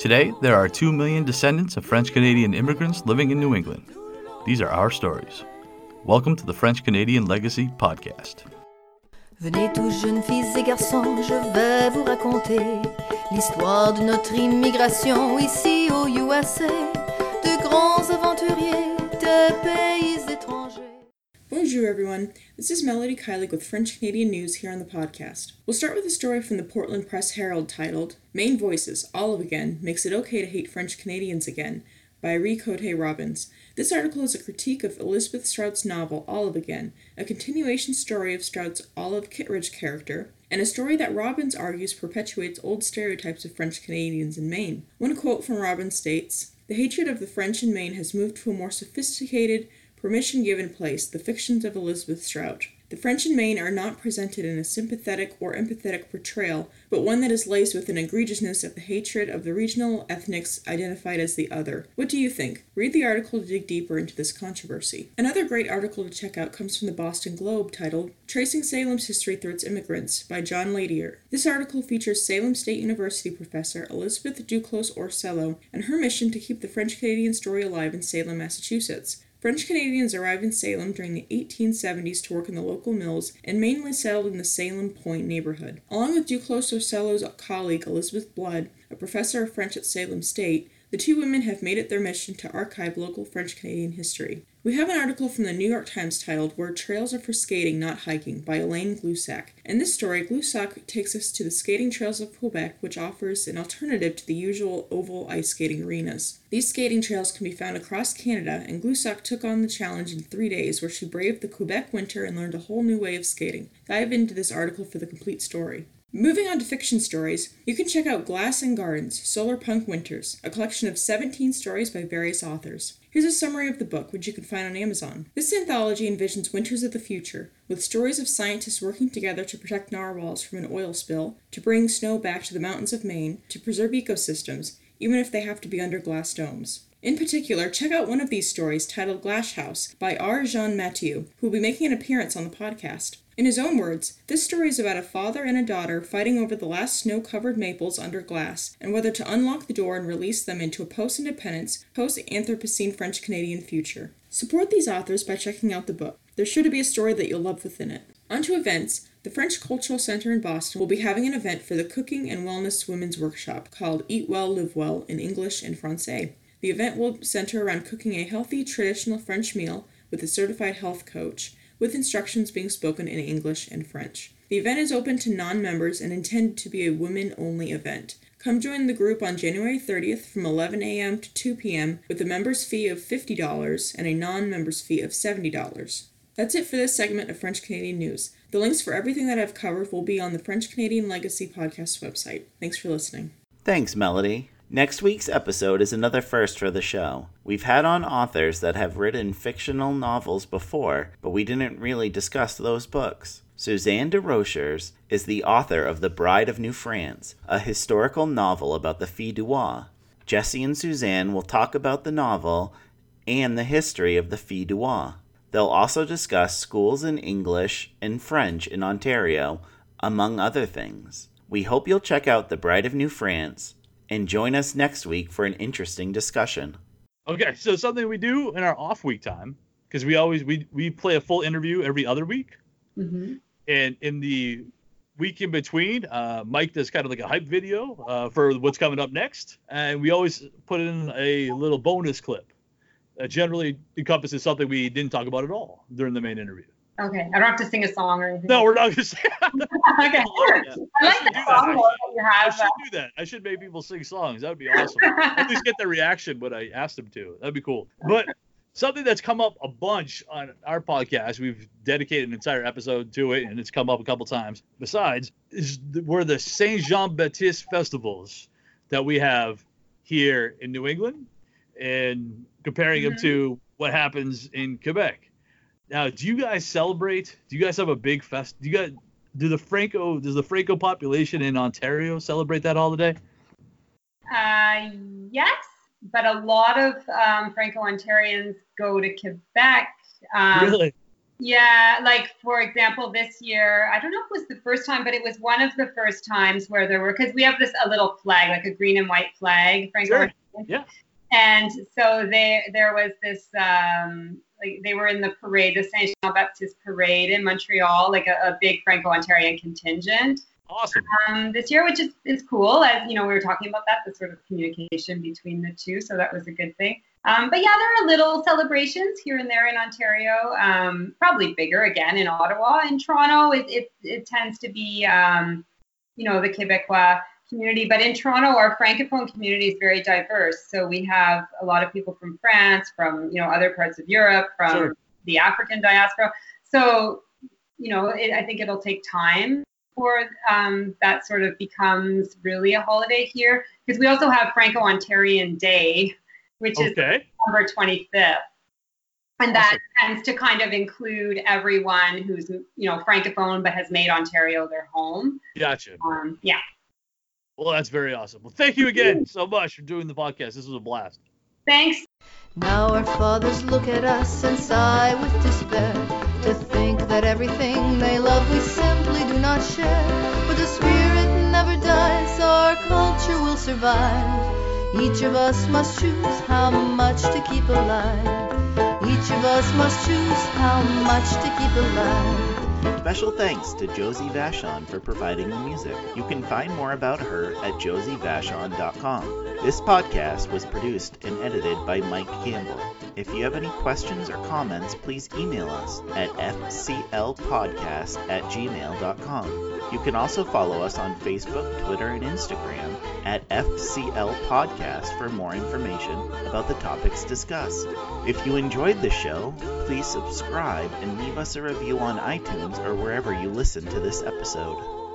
Today, there are 2 million descendants of French Canadian immigrants living in New England. These are our stories. Welcome to the French Canadian Legacy Podcast. Venez tous jeunes filles et garçons, je vais vous raconter l'histoire de notre immigration ici USA, de grands aventuriers de. Bonjour, everyone. This is Melody Kylik with French Canadian News here on the podcast. We'll start with a story from the Portland Press Herald titled Maine Voices Olive Again Makes It Okay to Hate French Canadians Again by Rhea Côté Robbins. This article is a critique of Elizabeth Strout's novel Olive Again, a continuation story of Strout's Olive Kitteridge character, and a story that Robbins argues perpetuates old stereotypes of French Canadians in Maine. One quote from Robbins states The hatred of the French in Maine has moved to a more sophisticated, Permission given place, the fictions of Elizabeth Strout. The French in Maine are not presented in a sympathetic or empathetic portrayal, but one that is laced with an egregiousness of the hatred of the regional ethnics identified as the other. What do you think? Read the article to dig deeper into this controversy. Another great article to check out comes from the Boston Globe titled Tracing Salem's History Through Its Immigrants by John Ladier. This article features Salem State University professor Elizabeth Duclos Orsello and her mission to keep the French Canadian story alive in Salem, Massachusetts. French Canadians arrived in Salem during the 1870s to work in the local mills and mainly settled in the Salem Point neighborhood. Along with Duclos Orsello's colleague Elizabeth Blood, a professor of French at Salem State, the two women have made it their mission to archive local French Canadian history. We have an article from the New York Times titled Where Trails Are for Skating, Not Hiking by Elaine Glusac. In this story, Glusac takes us to the skating trails of Quebec, which offers an alternative to the usual oval ice skating arenas. These skating trails can be found across Canada, and Glusac took on the challenge in three days where she braved the Quebec winter and learned a whole new way of skating. Dive into this article for the complete story. Moving on to fiction stories, you can check out Glass and Gardens Solar Punk Winters, a collection of 17 stories by various authors. Here's a summary of the book, which you can find on Amazon. This anthology envisions winters of the future, with stories of scientists working together to protect narwhals from an oil spill, to bring snow back to the mountains of Maine, to preserve ecosystems, even if they have to be under glass domes. In particular, check out one of these stories titled Glass House by R. Jean Mathieu, who will be making an appearance on the podcast. In his own words, this story is about a father and a daughter fighting over the last snow covered maples under glass and whether to unlock the door and release them into a post independence, post Anthropocene French Canadian future. Support these authors by checking out the book. There's sure to be a story that you'll love within it. On to events. The French Cultural Center in Boston will be having an event for the Cooking and Wellness Women's Workshop called Eat Well, Live Well in English and Francais. The event will center around cooking a healthy, traditional French meal with a certified health coach with instructions being spoken in English and French. The event is open to non members and intended to be a women only event. Come join the group on January 30th from 11 a.m. to 2 p.m. with a member's fee of $50 and a non member's fee of $70. That's it for this segment of French Canadian News. The links for everything that I've covered will be on the French Canadian Legacy podcast website. Thanks for listening. Thanks, Melody. Next week's episode is another first for the show. We've had on authors that have written fictional novels before, but we didn't really discuss those books. Suzanne Desrochers is the author of The Bride of New France, a historical novel about the Filles du Roi. Jesse and Suzanne will talk about the novel and the history of the Filles du Roi. They'll also discuss schools in English and French in Ontario, among other things. We hope you'll check out The Bride of New France and join us next week for an interesting discussion. Okay, so something we do in our off week time because we always we we play a full interview every other week, Mm-hmm. and in the week in between, uh, Mike does kind of like a hype video uh, for what's coming up next, and we always put in a little bonus clip that generally encompasses something we didn't talk about at all during the main interview. Okay, I don't have to sing a song or anything. No, we're not going to say. okay. Oh, I that. I like should the do that. song that you I have. should uh, do that. I should make people sing songs. That would be awesome. At least get their reaction when I asked them to. That'd be cool. But something that's come up a bunch on our podcast, we've dedicated an entire episode to it, and it's come up a couple times. Besides, is the, were the Saint Jean Baptiste festivals that we have here in New England, and comparing them mm-hmm. to what happens in Quebec. Now, do you guys celebrate? Do you guys have a big fest? Do you guys do the Franco? Does the Franco population in Ontario celebrate that holiday? Uh, yes, but a lot of um, Franco-Ontarians go to Quebec. Um, really? Yeah, like for example, this year, I don't know if it was the first time, but it was one of the first times where there were because we have this a little flag, like a green and white flag, Franco. Sure. Yeah. And so there there was this um they were in the parade, the Saint Jean Baptiste parade in Montreal, like a, a big Franco-Ontarian contingent Awesome. um, this year, which is, is cool. As you know, we were talking about that, the sort of communication between the two. So that was a good thing. Um, but yeah, there are little celebrations here and there in Ontario. Um, probably bigger again in Ottawa. In Toronto, it, it, it tends to be, um, you know, the Quebecois community. But in Toronto, our Francophone community is very diverse. So we have a lot of people from France, from, you know, other parts of Europe, from Sure. the African diaspora. So, you know, it, I think it'll take time for um, that sort of becomes really a holiday here. Because we also have Franco-Ontarian Day, which is November 25th. And that tends to kind of include everyone who's, you know, francophone but has made Ontario their home. Gotcha. Um, yeah. Well, that's very awesome. Well, thank you again so much for doing the podcast. This was a blast. Thanks. Now our fathers look at us and sigh with despair to think that everything they love we simply do not share. But the spirit never dies, our culture will survive. Each of us must choose how much to keep alive. Each of us must choose how much to keep alive. Special thanks to Josie Vachon for providing the music. You can find more about her at josievashon.com. This podcast was produced and edited by Mike Campbell. If you have any questions or comments, please email us at fclpodcast at gmail.com. You can also follow us on Facebook, Twitter, and Instagram at FCL Podcast for more information about the topics discussed. If you enjoyed the show, please subscribe and leave us a review on iTunes or wherever you listen to this episode.